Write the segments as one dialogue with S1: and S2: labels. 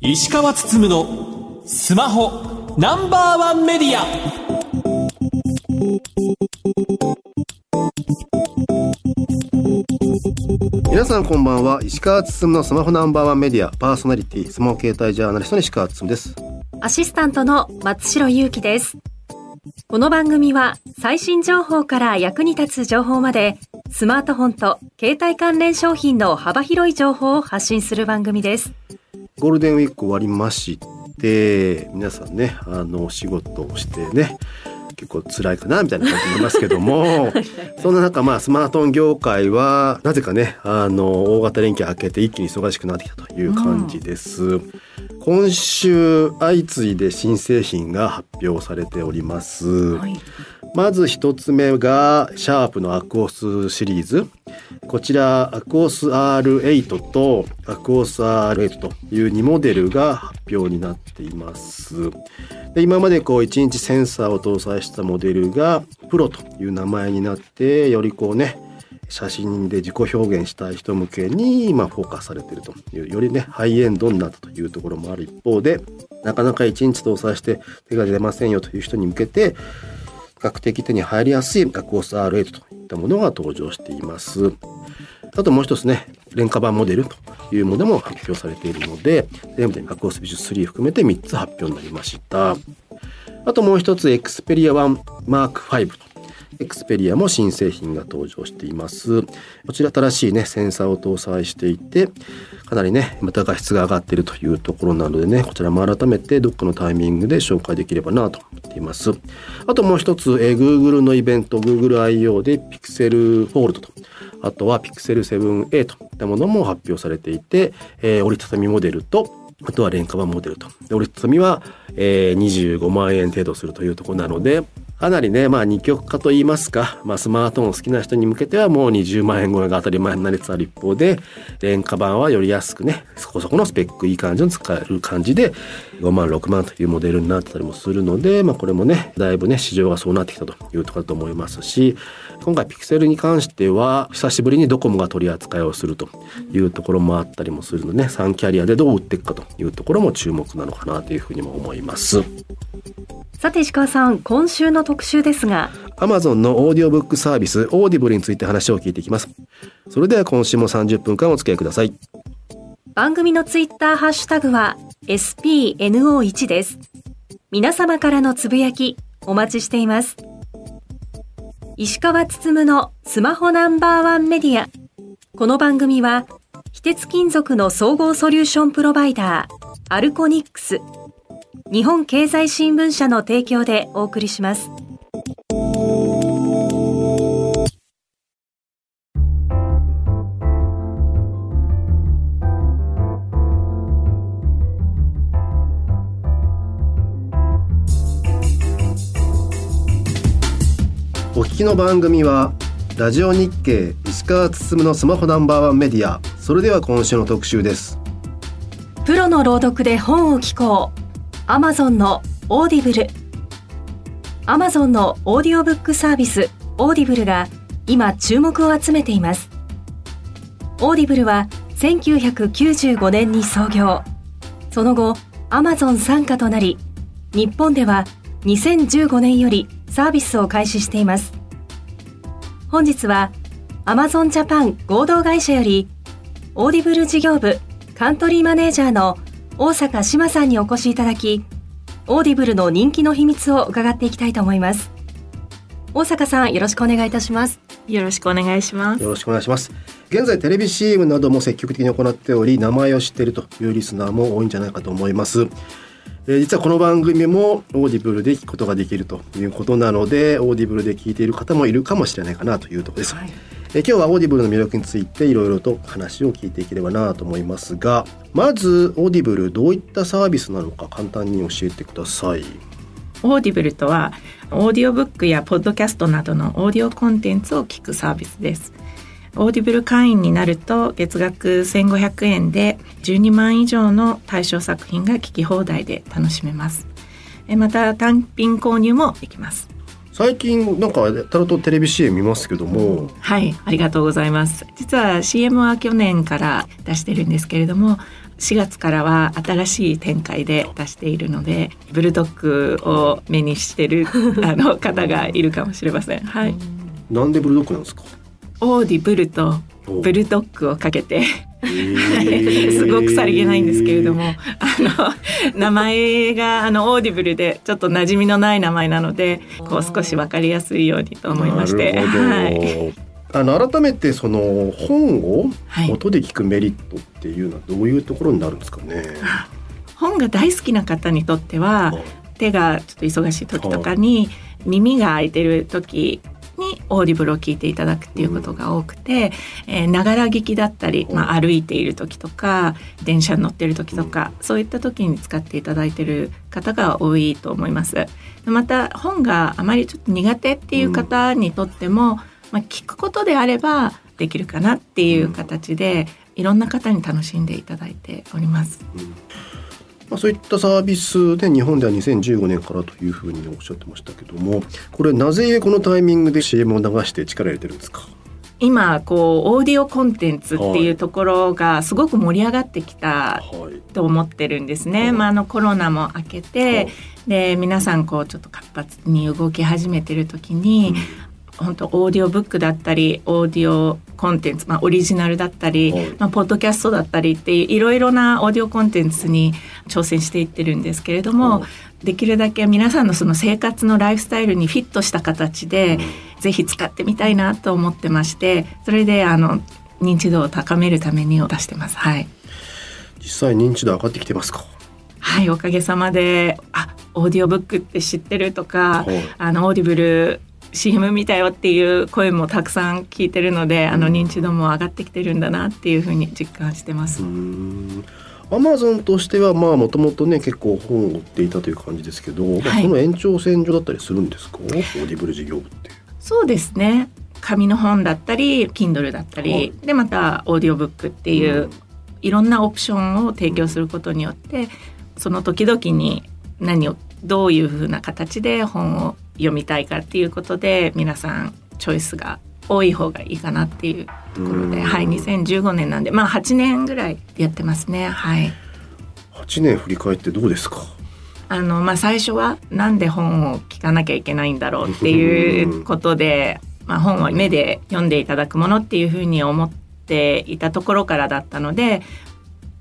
S1: 石川つつむのスマホナンバーワンメディア。
S2: 皆さんこんばんは。石川つつむのスマホナンバーワンメディア。パーソナリティスマホ携帯ジャーナリストの石川つつむです。
S3: アシスタントの松代ゆうきです。この番組は最新情報から役に立つ情報までスマートフォンと携帯関連商品の幅広い情報を発信する番組です。
S2: ゴールデンウィーク終わりまして皆さんねあのお仕事をしてね結構辛いかなみたいな感じになりますけども そんな中まあスマートフォン業界はなぜかねあの大型連休明けて一気に忙しくなってきたという感じです、今週相次いで新製品が発表されております、
S3: はい。
S2: まず一つ目がシャープのアクオスシリーズ。こちらアクオス R8 とアクオス R8 という2モデルが発表になっています。で今までこう1日センサーを搭載したモデルがプロという名前になってよりこうね写真で自己表現したい人向けに今フォーカスされてると。いうよりねハイエンドになったというところもある一方でなかなか1日搭載して手が出ませんよという人に向けて較的手に入りやすいアクオス R8 といったものが登場しています。あともう一つね、廉価版モデルというものも発表されているので、全部でアクオスビジュ3含めて3つ発表になりました。あともう一つ、エクスペリア1 Mark 5と。エクスペリアも新製品が登場しています。こちら新しいね、センサーを搭載していて、かなりね、また画質が上がっているというところなのでね、こちらも改めてどっかのタイミングで紹介できればなと思っています。あともう一つ、えー Google のイベント、Google I.O. で Pixel Fold と、あとは Pixel 7a といったものも発表されていて、えー折りたたみモデルと、あとは廉価版モデルと。で折りたたみは、えー25万円程度するというところなので、かなりね、まあ二極化といいますか、まあスマートフォン好きな人に向けてはもう20万円超えが当たり前になりつつある一方で、廉価版はより安くね、そこそこのスペックいい感じの使える感じで、5万、6万というモデルになってたりもするので、まあこれもね、だいぶね、市場がそうなってきたというところだと思いますし、今回ピクセルに関しては、久しぶりにドコモが取り扱いをするというところもあったりもするのでね、3キャリアでどう売っていくかというところも注目なのかなというふうにも思います。
S3: さて石川さん、今週の特集ですが、
S2: Amazon のオーディオブックサービスオーディブルについて話を聞いていきます。それでは今週も30分間お付き合いください。
S3: 番組のツイッターハッシュタグは SPNO1 です。皆様からのつぶやき、お待ちしています。石川つつむのスマホナンバーワンメディア。この番組は、非鉄金属の総合ソリューションプロバイダー、アルコニックス、日本経済新聞社の提供でお送りします。
S2: お聞きの番組はラジオ日経石川つつむのスマホナンバーワンメディアそれでは今週の特集です
S3: プロの朗読で本を聞こう。Amazon のオーディブル。Amazon のオーディオブックサービスオーディブルが今注目を集めています。オーディブルは1995年に創業。その後、Amazon 傘下となり、日本では2015年よりサービスを開始しています。本日は Amazon Japan 合同会社よりオーディブル事業部カントリーマネージャーの大阪志麻さんにお越しいただき、オーディブルの人気の秘密を伺っていきたいと思います。大阪さん、よろしくお願いいたします。
S4: よろしくお願いします。
S2: よろしくお願いします現在テレビ CM なども積極的に行っており名前を知っているというリスナーも多いんじゃないかと思いますえー実はこの番組もオーディブルで聞くことができるということなのでオーディブルで聞いている方もいるかもしれないかなというところです、
S3: はい
S2: え今日はオーディブルの魅力についていろいろと話を聞いていければなと思いますがまずオーディブルどういったサービスなのか簡単に教えてください
S4: オーディブルとはオーディオブックやポッドキャストなどのオーディオコンテンツを聞くサービスです。オーディブル会員になると月額1500円で12万以上の対象作品が聞き放題で楽しめます。また単品購入もできます。
S2: 最近なんかタロットテレビ CM 見ますけども、
S4: はいありがとうございます。実は CM は去年から出してるんですけれども4月からは新しい展開で出しているのでブルドッグを目にしてる あの方がいるかもしれません。はい。
S2: なんでブルドッグなんですか？
S4: オーディブルとブルドッグをかけてすごくさりげないんですけれども。あの名前があのオーディブルでちょっと馴染みのない名前なのでこう少し分かりやすいようにと思いまして。
S2: なるほど。
S4: はい。
S2: あの改めてその本を
S4: はい。
S2: 音で聞くメリットっていうのはどういうところになるんですかね？
S4: 本が大好きな方にとっては手がちょっと忙しい時とかに耳が空いてる時にオーディブルを聞いていただくっていうことが多くてえながら聞きだったり、まあ、歩いている時とか電車に乗ってる時とかそういった時に使っていただいてる方が多いと思います。また本があまりちょっと苦手っていう方にとっても、まあ、聞くことであればできるかなっていう形でいろんな方に楽しんでいただいております。
S2: まあ、そういったサービスで日本では2015年からというふうにおっしゃってましたけどもこれなぜこのタイミングで CM を流して力入れてるんですか？
S4: 今こうオーディオコンテンツっていうところがすごく盛り上がってきた
S2: はい。
S4: と思ってるんですね。
S2: はい。
S4: まあ、あのコロナも明けて、
S2: はい。
S4: で皆さんこうちょっと活発に動き始めてる時に、本当オーディオブックだったりオーディオコンテンツ、まあ、オリジナルだったり、
S2: はい。
S4: まあ、ポッドキャストだったりっていういろいろなオーディオコンテンツに挑戦していってるんですけれども、
S2: はい。
S4: できるだけ皆さんのその生活のライフスタイルにフィットした形で、ぜひ使ってみたいなと思ってましてそれであの認知度を高めるために出してます。はい。
S2: 実際認知度上がってきてますか？
S4: はい、おかげさまで、あ、オーディオブックって知ってるとか、
S2: はい。
S4: あのオーディブル CM 見たよっていう声もたくさん聞いてるので、あの認知度も上がってきてるんだなっていうふうに実感してます。
S2: アマゾンとしてはまあもともとね結構本を売っていたという感じですけど、まあ
S4: はい
S2: その延長線上だったりするんですか？オーディブル事業部って。
S4: そうですね。紙の本だったり、Kindle だったり、
S2: はい。
S4: でまたオーディオブックっていう、
S2: うん。
S4: いろんなオプションを提供することによって、その時々に何をどういうふうな形で本を読みたいかっていうことで皆さんチョイスが多い方がいいかなっていうところ
S2: うん。
S4: で、はい、2015年なんでまあ8年ぐらいやってますね。はい。
S2: 8年振り返ってどうですか？
S4: あのまあ、最初はなんで本を聞かなきゃいけないんだろうっていうことで、まあ、本は目で読んでいただくものっていうふうに思っていたところからだったので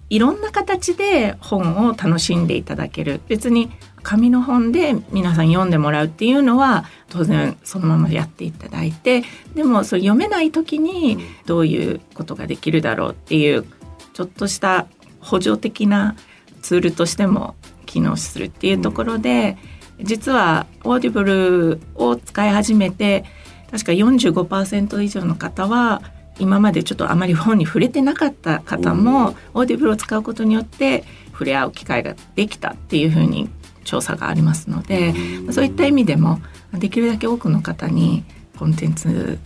S4: いろんな形で本を楽しんでいただける。別に紙の本で皆さん読んでもらうっていうのは当然そのままやっていただいてでもそれ読めない時にどういうことができるだろうっていうちょっとした補助的なツールとしても機能するっていうところで、実はオーディブルを使い始めて確か45%以上の方は今までちょっとあまり本に触れてなかった方もオーディブルを使うことによって触れ合う機会ができたっていうふうに調査がありますので、そういった意味でもできるだけ多くの方にコンテンツ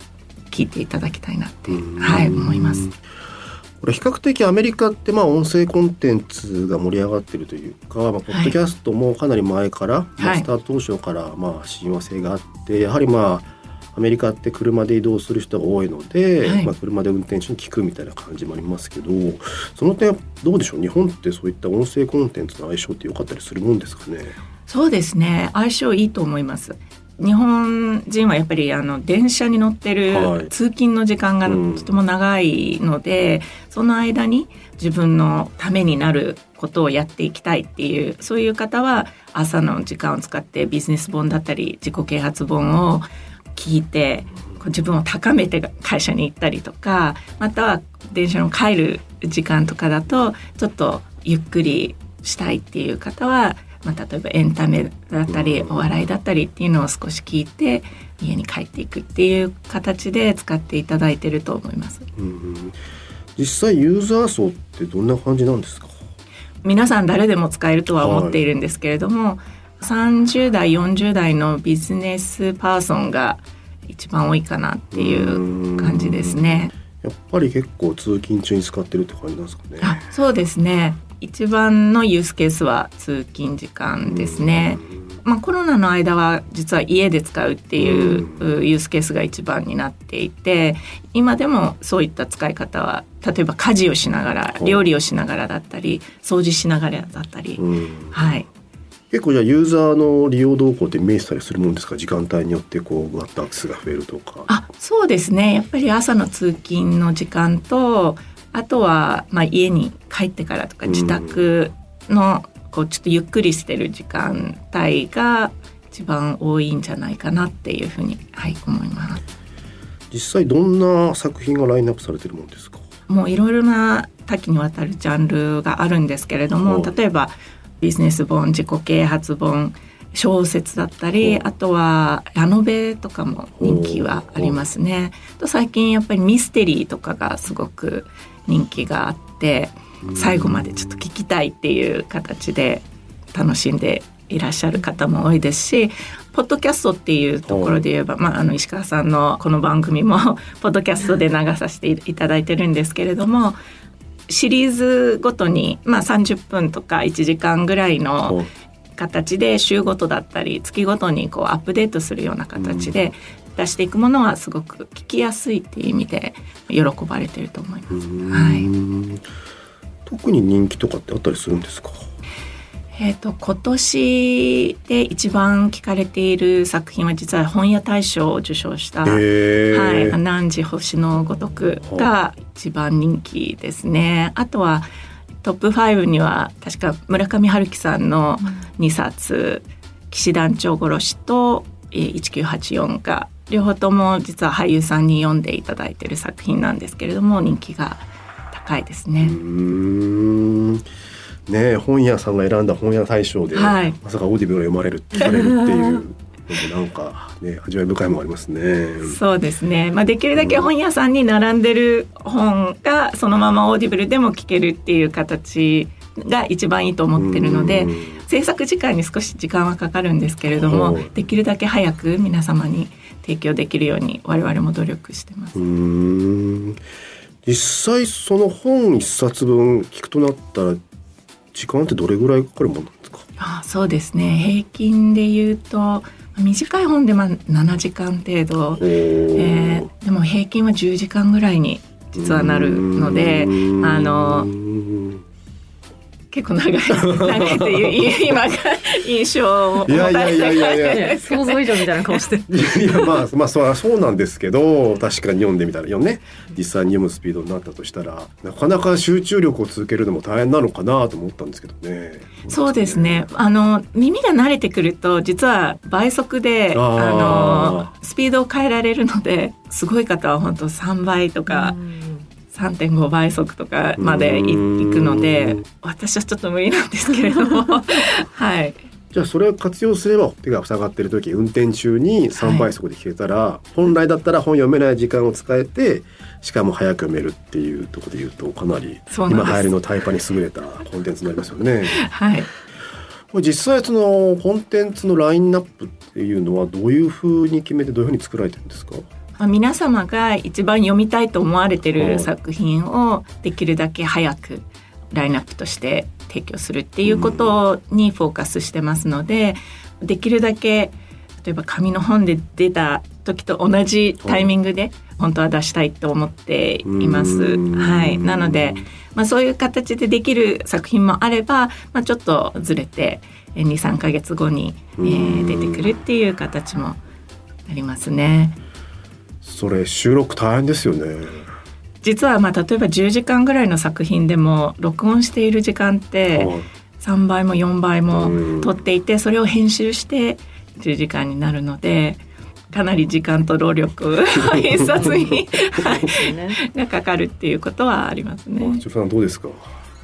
S4: 聞いていただきたいなって、はい、思います。
S2: これ比較的アメリカってまあ音声コンテンツが盛り上がってるというか、まあ、ポッドキャストもかなり前から、まあ
S4: はい。
S2: スタート当初からまあ親和性があってやはりまあアメリカって車で移動する人が多いので、
S4: はい。
S2: まあ、車で運転手に聞くみたいな感じもありますけどその点どうでしょう？日本ってそういった音声コンテンツの相性って良かったりするもんですかね？
S4: そうですね。相性いいと思います。日本人はやっぱりあの電車に乗って
S2: はい。
S4: る通勤の時間が
S2: うん。
S4: とても長いので、その間に自分のためになることをやっていきたいっていうそういう方は朝の時間を使ってビジネス本だったり自己啓発本を聞いて自分を高めて会社に行ったりとかまたは電車の帰る時間とかだとちょっとゆっくりしたいっていう方は、まあ、例えばエンタメだったりお笑いだったりっていうのを少し聞いて家に帰っていくっていう形で使っていただいてると思います。
S2: うん実際ユーザー層ってどんな感じなんですか？
S4: 皆さん誰でも使えるとは思っているんですけれども、30代40代のビジネスパーソンが一番多いかなっていう感じですね。
S2: やっぱり結構通勤中に使ってるって感じなんですかね。
S4: あそうですね。一番のユースケースは通勤時間ですね。まあ、コロナの間は実は家で使うっていうユースケースが一番になっていて今でもそういった使い方は例えば家事をしながら料理をしながらだったり掃除しながらだったり、はい
S2: 結構じゃあユーザーの利用動向って見えたりするもんですか？時間帯によってこうワックセスが増えるとか。
S4: あそうですね。やっぱり朝の通勤の時間とあとはまあ家に帰ってからとか自宅のこうちょっとゆっくりしてる時間帯が一番多いんじゃないかなっていうふうに、はい、思います。
S2: 実際どんな作品がラインナップされてるもんですか？
S4: もういろいろな多岐にわたるジャンルがあるんですけれども例えばビジネス本自己啓発本小説だったりあとはラノベとかも人気はありますね。と最近やっぱりミステリーとかがすごく人気があって最後までちょっと聞きたいっていう形で楽しんでいらっしゃる方も多いですしポッドキャストっていうところで言えば、まあ、あの石川さんのこの番組も ポッドキャストで流させていただいてるんですけれどもシリーズごとに、まあ、30分とか1時間ぐらいの形で週ごとだったり月ごとにこうアップデートするような形で出していくものはすごく聞きやすいっていう意味で喜ばれてると思います。はい。
S2: 特に人気とかってあったりするんですか？
S4: えーと、今年で一番聞かれている作品は実は本屋大賞を受賞した「はい、汝星のごとく」が一番人気ですね。あとはトップ5には確か村上春樹さんの2冊「騎士団長殺し」と「1984」が両方とも実は俳優さんに読んでいただいている作品なんですけれども人気が高いですね。
S2: ね本屋さんが選んだ本屋大賞で、はい、まさかオーディブルが読まれるされるっていうなんかね 味わい深いもありますね。
S4: そうですね。まあできるだけ本屋さんに並んでる本がそのままオーディブルでも聞けるっていう形が一番いいと思ってるので、制作時間に少し時間はかかるんですけれども、できるだけ早く皆様に提供できるように我々も努力してます。
S2: 実際その本一冊分聞くとなったら時間ってどれぐらいかかるものなんですか？
S4: あそうですね。平均で言うと短い本でまあ7時間程度、えー、でも平均は10時間ぐらいに実はなるのであの結構長い長いっていう今が印象をいやいやいやい
S3: やいや想像以上みたいな顔して
S2: いやまあまあそうそうなんですけど確かに読んでみたら読ね実際に読むスピードになったとしたらなかなか集中力を続けるのも大変なのかなと思ったんですけどね。
S4: そうですねあの耳が慣れてくると実は倍速であのスピードを変えられるのですごい方は本当3倍とか。3.5倍速とかまでいくので私はちょっと無理なんですけれども。はい。
S2: じゃあそれを活用すれば手が塞がってる時運転中に3倍速で聞けたら、はい、本来だったら本読めない時間を使えてしかも早く読めるっていうところで言うとかなり今流行りのタイパに優れたコンテンツになりますよね。
S4: はい。
S2: これ実際そのコンテンツのラインナップっていうのはどういうふうに決めてどういうふうに作られてるんですか？
S4: まあ、皆様が一番読みたいと思われてる作品をできるだけ早くラインナップとして提供するっていうことにフォーカスしてますので、できるだけ例えば紙の本で出た時と同じタイミングで本当は出したいと思っています。はい、なので、まあ、そういう形でできる作品もあれば、まあ、ちょっとずれて23か月後に、えー、出てくるっていう形もありますね。
S2: それ収録大変ですよね。
S4: 実はまあ例えば10時間ぐらいの作品でも録音している時間って3倍も4倍も取っていてそれを編集して10時間になるのでかなり時間と労力印刷 に、はい、がかかるっていうことはありますね。
S2: さんどうですか？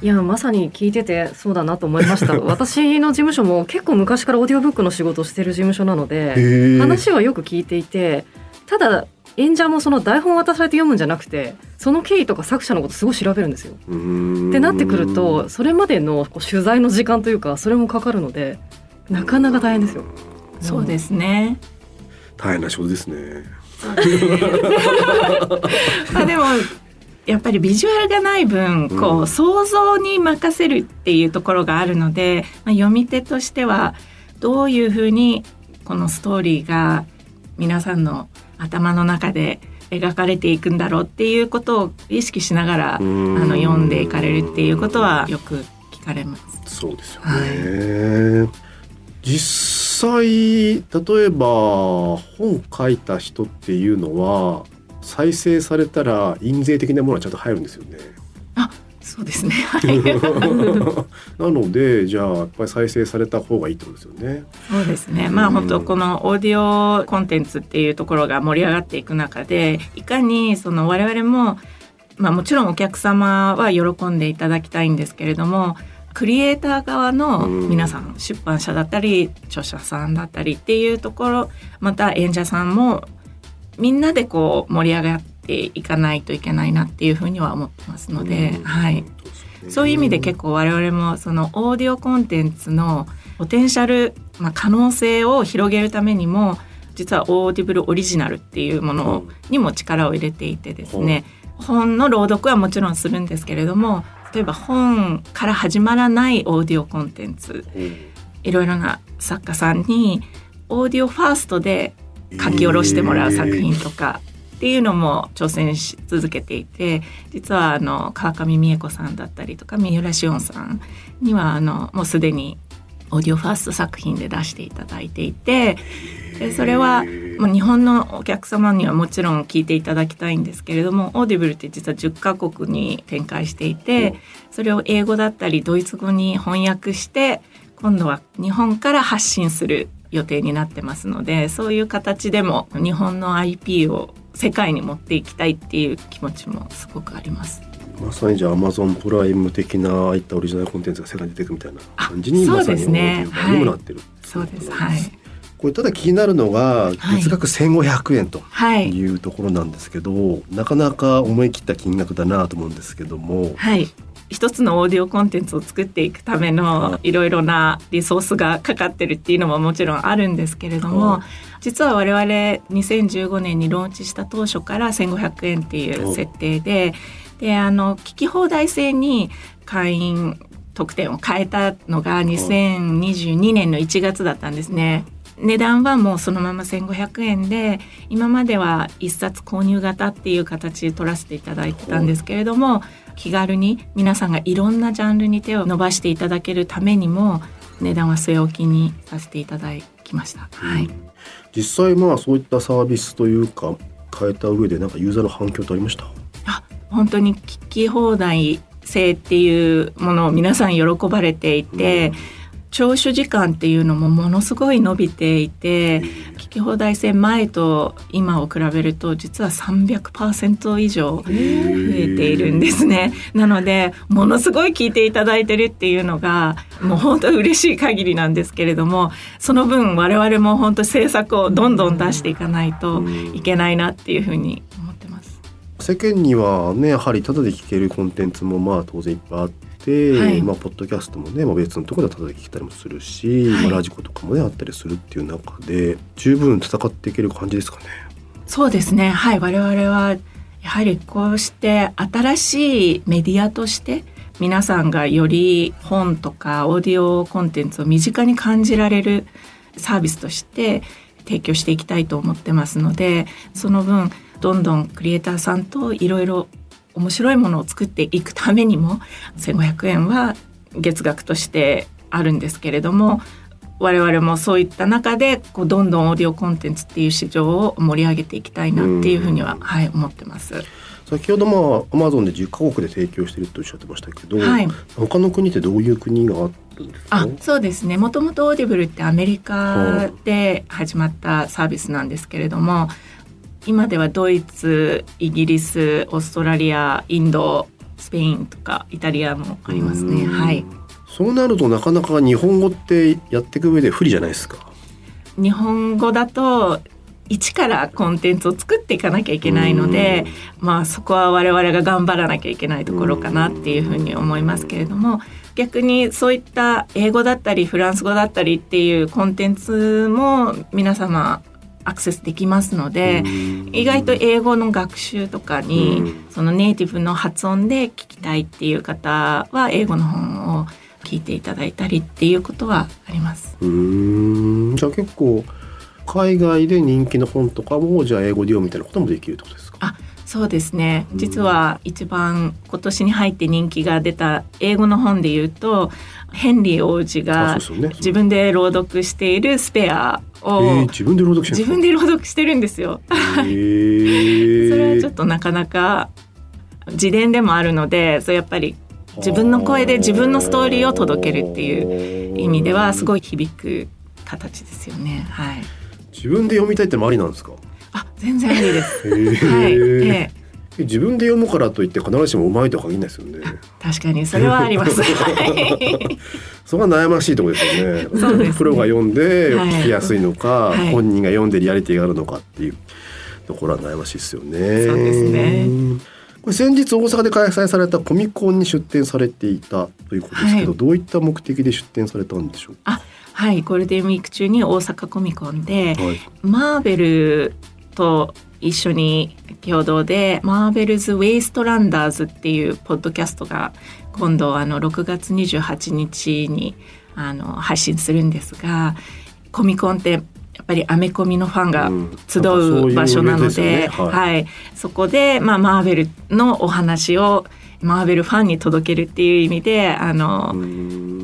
S3: いやまさに聞いててそうだなと思いました。私の事務所も結構昔からオーディオブックの仕事をしてる事務所なので話はよく聞いていてただ演者もその台本渡されて読むんじゃなくてその経緯とか作者のことすごい調べるんですよ。ってなってくるとそれまでのこう取材の時間というかそれもかかるのでなかなか大変ですよ。
S4: そうですね。
S2: 大変な仕事ですね。
S4: まあでもやっぱりビジュアルがない分こう、想像に任せるっていうところがあるので、まあ、読み手としてはどういうふうにこのストーリーが皆さんの頭の中で描かれていくんだろうっていうことを意識しながらあの読んでいかれるっていうことはよく聞かれます。
S2: そうですよね、はい、実際例えば本書いた人っていうのは再生されたら印税的なものはちゃんと入るんですよね。
S4: あそうですね。
S2: なのでじゃあやっぱり再生された方がいいってことですよね。
S4: そうですね。まあ、本当このオーディオコンテンツっていうところが盛り上がっていく中でいかにその我々もまあもちろんお客様は喜んでいただきたいんですけれどもクリエイター側の皆さん、出版社だったり著者さんだったりっていうところまた演者さんもみんなでこう盛り上がっていかないといけないなっていうふうには思ってますので、はい、そういう意味で結構我々もそのオーディオコンテンツのポテンシャル、まあ、可能性を広げるためにも実はオーディブルオリジナルっていうものにも力を入れていてですね、本の朗読はもちろんするんですけれども例えば本から始まらないオーディオコンテンツ、いろいろな作家さんにオーディオファーストで書き下ろしてもらう作品とかっていうのも挑戦し続けていて実はあの川上美恵子さんだったりとか三浦紫音さんにはあのもうすでにオーディオファースト作品で出していただいていてでそれはもう日本のお客様にはもちろん聞いていただきたいんですけれどもオーディブルって実は10カ国に展開していてそれを英語だったりドイツ語に翻訳して今度は日本から発信する予定になってますのでそういう形でも日本の IP を世界に持っていきたいっていう気持ちもすごくあります。
S2: まさにじゃあアマゾンプライム的なああいったオリジナルコンテンツが世界に出てくみたいな感じにまさに思うにもなってる、
S4: そうです。はい。
S2: これただ気になるのが月額1500円とい。うところなんですけど、はい、なかなか思い切った金額だなと思うんですけども、
S4: はい、一つのオーディオコンテンツを作っていくためのいろいろなリソースがかかってるっていうのももちろんあるんですけれども、実は我々2015年にローンチした当初から1500円っていう設定でであの聞き放題制に会員特典を変えたのが2022年の1月だったんですね。値段はもうそのまま1500円で今までは一冊購入型っていう形で取らせていただいてたんですけれども気軽に皆さんがいろんなジャンルに手を伸ばしていただけるためにも値段は据え置きにさせていただきました。はい、
S2: 実際まあそういったサービスというか変えた上でなんかユーザーの反響ってありました？
S4: あ本当に聞き放題性っていうものを皆さん喜ばれていて、うん聴取時間っていうのもものすごい伸びていて聞き放題制前と今を比べると実は300%以上増えているんですね。なのでものすごい聞いていただいてるっていうのがもう本当嬉しい限りなんですけれどもその分我々も本当政策をどんどん出していかないといけないなっていうふうに思ってます。
S2: 世間にはねやはりただで聞けるコンテンツもまあ当然いっぱいあって。はい、まあ、ポッドキャストもね、まあ、別のところでただ聞けたりもするし、はい、まあ、ラジコとかもねあったりするっていう中で十分戦っていける感じですかね。
S4: そうですね。はい。我々はやはりこうして新しいメディアとして皆さんがより本とかオーディオコンテンツを身近に感じられるサービスとして提供していきたいと思ってますのでその分どんどんクリエイターさんといろいろ面白いものを作っていくためにも1500円は月額としてあるんですけれども我々もそういった中でこうどんどんオーディオコンテンツっていう市場を盛り上げていきたいなっていうふうには、はい、思ってます。
S2: 先ほどまあアマゾンで10カ国で提供してるとおっしゃってましたけど、はい、他の国ってどういう国があるんですか？
S4: あそうですね。もともとオーディブルってアメリカで始まったサービスなんですけれども、今ではドイツイギリスオーストラリアインドスペインとかイタリアもありますね。はい。
S2: そうなるとなかなか日本語ってやっていく上で不利じゃないですか。
S4: 日本語だと一からコンテンツを作っていかなきゃいけないのでまあそこは我々が頑張らなきゃいけないところかなっていうふうに思いますけれども逆にそういった英語だったりフランス語だったりっていうコンテンツも皆様アクセスできますので意外と英語の学習とかにそのネイティブの発音で聞きたいっていう方は英語の本を聞聞いていただいたりっていうことはあります。
S2: うーん。じゃあ結構海外で人気の本とかもじゃあ英語で読むみたいなこともできるってことです
S4: そうですね。実は一番今年に入って人気が出た英語の本で言うとヘンリー王子が自分で朗読しているスペアを
S2: えー、自分で朗読してる
S4: 自分で朗読してるんですよ。
S2: えー、
S4: それはちょっとなかなか自伝でもあるのでそれやっぱり自分の声で自分のストーリーを届けるっていう意味ではすごい響く形ですよね。はい。
S2: 自分で読みたいってのもありなんですか？
S4: あ全然ありです。はい。ええ。
S2: 自分で読むからといって必ずしもうまいとは限らないですよね。
S4: 確かにそれはあります。はい。
S2: そこが悩ましいところですよね。
S4: そうですね。
S2: プロが読んで
S4: はい。
S2: 聞きやすいのか、
S4: はい。
S2: 本人が読んでリアリティがあるのかっていうところは悩ましいですよね。
S4: そうですね。
S2: これ先日大阪で開催されたコミコンに出展されていたということですけど、
S4: はい。
S2: どういった目的で出展されたんでしょう
S4: あはい。ゴールデンウィーク中に大阪コミコンで
S2: か、はい、
S4: マーベルと一緒に共同で「マーベルズ・ウェイストランダーズ」っていうポッドキャストが今度あの6月28日にあの配信するんですがコミコンってやっぱりアメコミのファンが
S2: うん
S4: 集う場所なので,、
S2: はい。
S4: はい、そこで、まあ、マーベルのお話をマーベルファンに届けるっていう意味であの、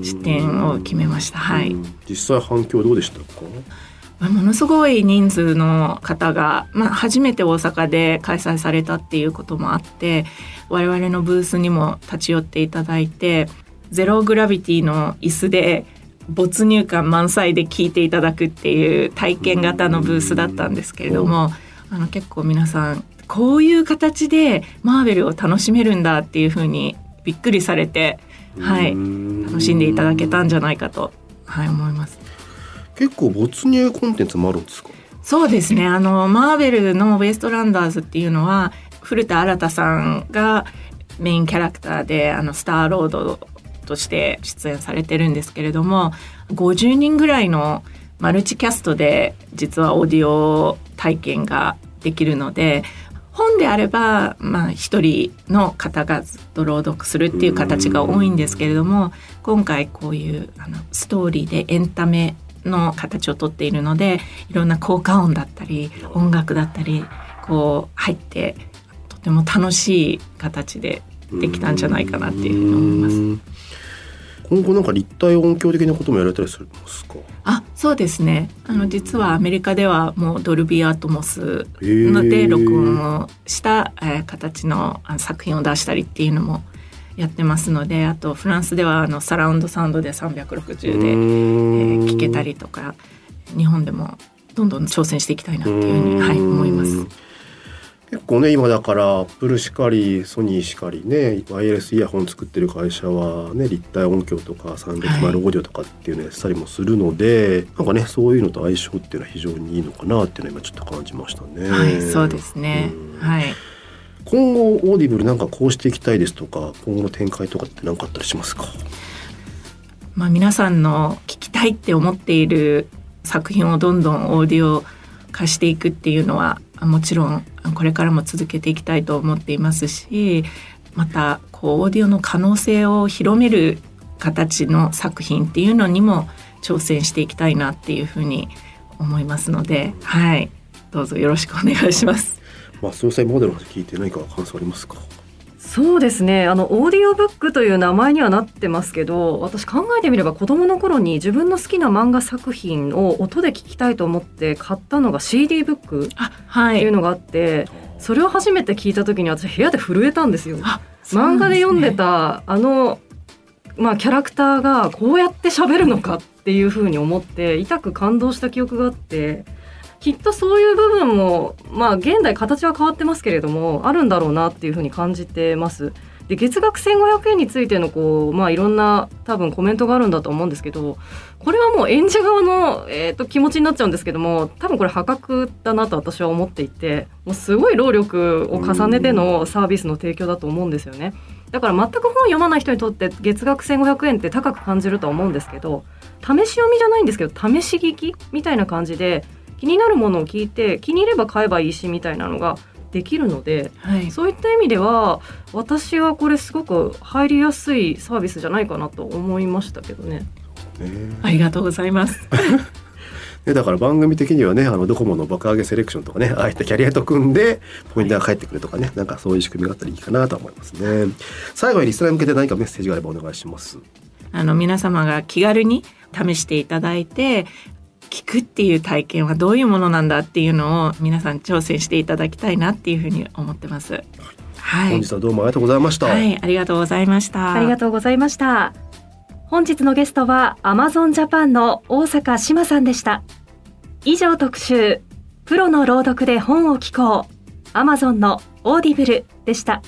S4: 出展を決めました。はい。
S2: うん。実際反響どうでしたか？
S4: まあものすごい人数の方が、まあ、初めて大阪で開催されたっていうこともあって我々のブースにも立ち寄っていただいてゼログラビティの椅子で没入感満載で聞いていただくっていう体験型のブースだったんですけれどもあの結構皆さんこういう形でマーベルを楽しめるんだっていうふうにびっくりされて、はい、楽しんでいただけたんじゃないかと、はい、思います。
S2: 結構没入コンテンツもあるんですか？
S4: そうですね。あのマーベルのウエストランダーズっていうのは古田新太さんがメインキャラクターであのスターロードとして出演されてるんですけれども50人ぐらいのマルチキャストで実はオーディオ体験ができるので本であれば、まあ、一人の方がずっと朗読するっていう形が多いんですけれども今回こういうあのストーリーでエンタメの形をとっているのでいろんな効果音だったり音楽だったりこう入ってとても楽しい形でできたんじゃないかなっていうふうに思います。
S2: うん今後なんか立体音響的なこともやられたりするんですか？
S4: あそうですね。あの実はアメリカではもうドルビーアートモスので録音をした、えー形の作品を出したりっていうのもやってますのであとフランスではあのサラウンドサウンドで360で、えー聞けたりとか日本でもどんどん挑戦していきたいなっていうふうに、はい、思います。
S2: 結構ね今だからアップルしかりソニーしかりねワイヤレスイヤホン作ってる会社はね立体音響とか360オーディオとかっていうのやってたりもするので、なんかねそういうのと相性っていうのは非常にいいのかなっていうのは今ちょっと感じましたね。
S4: はい、そうですね
S2: うん。
S4: はい。
S2: 今後オーディブルなんかこうしていきたいですとか今後の展開とかって何かあったりしますか？
S4: まあ、皆さんの聞きたいって思っている作品をどんどんオーディオ化していくっていうのはもちろんこれからも続けていきたいと思っていますしまたこうオーディオの可能性を広める形の作品っていうのにも挑戦していきたいなっていうふうに思いますので、はい、どうぞよろしくお願いします。
S2: まあ総裁モデルの話聞いて何か感想ありますか？
S5: そうですねあのオーディオブックという名前にはなってますけど私考えてみれば子供の頃に自分の好きな漫画作品を音で聞きたいと思って買ったのが CD ブックっ
S4: あ、はい。
S5: ていうのがあって、それを初めて聞いた時に私部屋で震えたんですよ。
S4: あ
S5: 漫画で読んでたあの、まあ、キャラクターがこうやって喋るのかっていうふうに思って痛く感動した記憶があってきっとそういう部分もまあ現代形は変わってますけれどもあるんだろうなっていうふうに感じてます。で月額1500円についてのこう、まあ、いろんな多分コメントがあるんだと思うんですけどこれはもう演者側の、えー、と気持ちになっちゃうんですけども多分これ破格だなと私は思っていてもうすごい労力を重ねてのサービスの提供だと思うんですよね。だから全く本読まない人にとって月額1500円って高く感じるとは思うんですけど試し読みじゃないんですけど試し聞きみたいな感じで気になるものを聞いて気に入れば買えばいいしみたいなのが
S3: できるので、
S4: はい、
S3: そういった意味では私はこれすごく入りやすいサービスじゃないかなと思いましたけどね。
S2: ね。
S4: ありがとうございます。
S2: ね、だから番組的にはねあのドコモの爆上げセレクションとかねああいったキャリアと組んでポイントが返ってくるとかねなんかそういう仕組みがあったらいいかなと思いますね。最後にリスナーに向けて何かメッセージがあればお願いします。
S4: あの皆様が気軽に試していただいて聞くっていう体験はどういうものなんだっていうのを皆さん挑戦していただきたいなっていうふうに思ってます。はい、
S2: 本日はどうもありがとうございました、
S4: はい、ありがとうございました。
S3: ありがとうございました。本日のゲストは Amazon Japan の大坂志麻さんでした。以上特集、プロの朗読で本を聞こう。Amazon のオーディブルでした。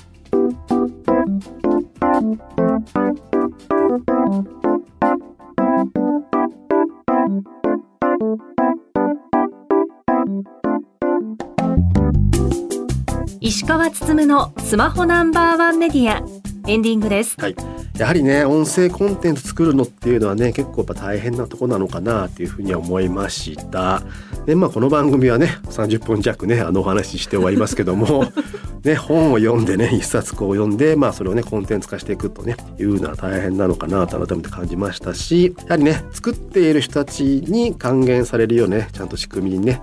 S3: 石川つつむのスマホナンバーワンメディア。エンディングです。
S2: はい、やはりね音声コンテンツ作るのっていうのはね結構やっぱ大変なとこなのかなっていうふうには思いました。でまあこの番組はね30分弱ねあのお話しして終わりますけども ね本を読んでね一冊こう読んでまあそれをねコンテンツ化していくとねいうのは大変なのかなと改めて感じましたしやはりね作っている人たちに還元されるようねちゃんと仕組みにね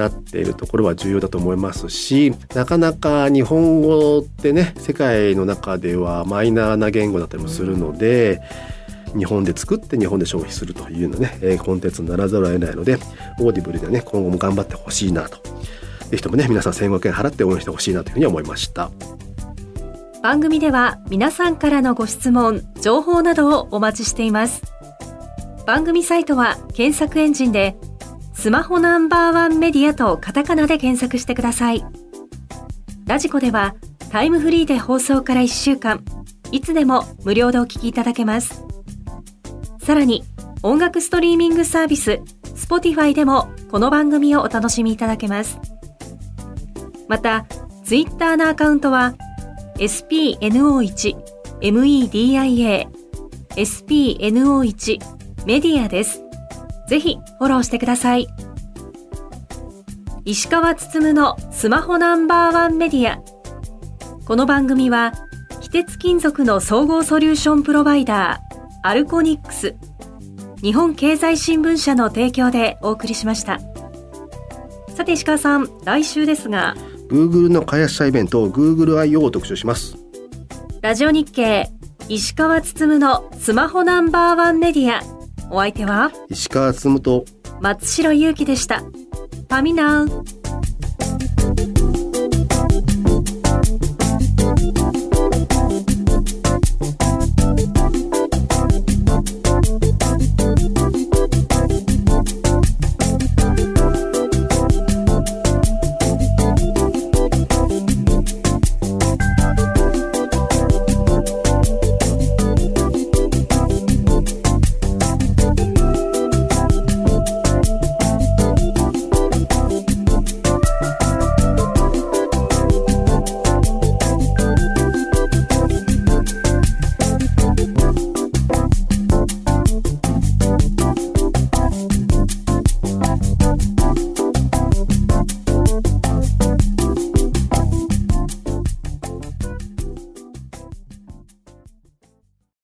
S2: なっているところは重要だと思いますしなかなか日本語ってね世界の中ではマイナーな言語だったりもするので日本で作って日本で消費するというのね、えコンテンツにならざるを得ないのでオーディブルではね今後も頑張ってほしいなとぜひともね皆さん1500円払って応援してほしいなというふうに思いました
S3: 番組では皆さんからのご質問、情報などをお待ちしています。番組サイトは検索エンジンでスマホナンバーワンメディアとカタカナで検索してください。ラジコではタイムフリーで放送から1週間、いつでも無料でお聞きいただけます。さらに音楽ストリーミングサービス Spotify でもこの番組をお楽しみいただけます。また、ツイッターのアカウントは spno1 media spno1 メディアです。ぜひフォローしてください。石川つつむのスマホナンバーワンメディア。この番組は、非鉄金属の総合ソリューションプロバイダー、アルコニックス、日本経済新聞社の提供でお送りしました。さて石川さん、来週ですが、
S2: Google の開発者イベント GoogleIO を特集します
S3: ラジオ日経、石川つつむのスマホナンバーワンメディア。お相手は？
S2: 石川つむと
S3: 松代ゆうきでした。ファミナウ。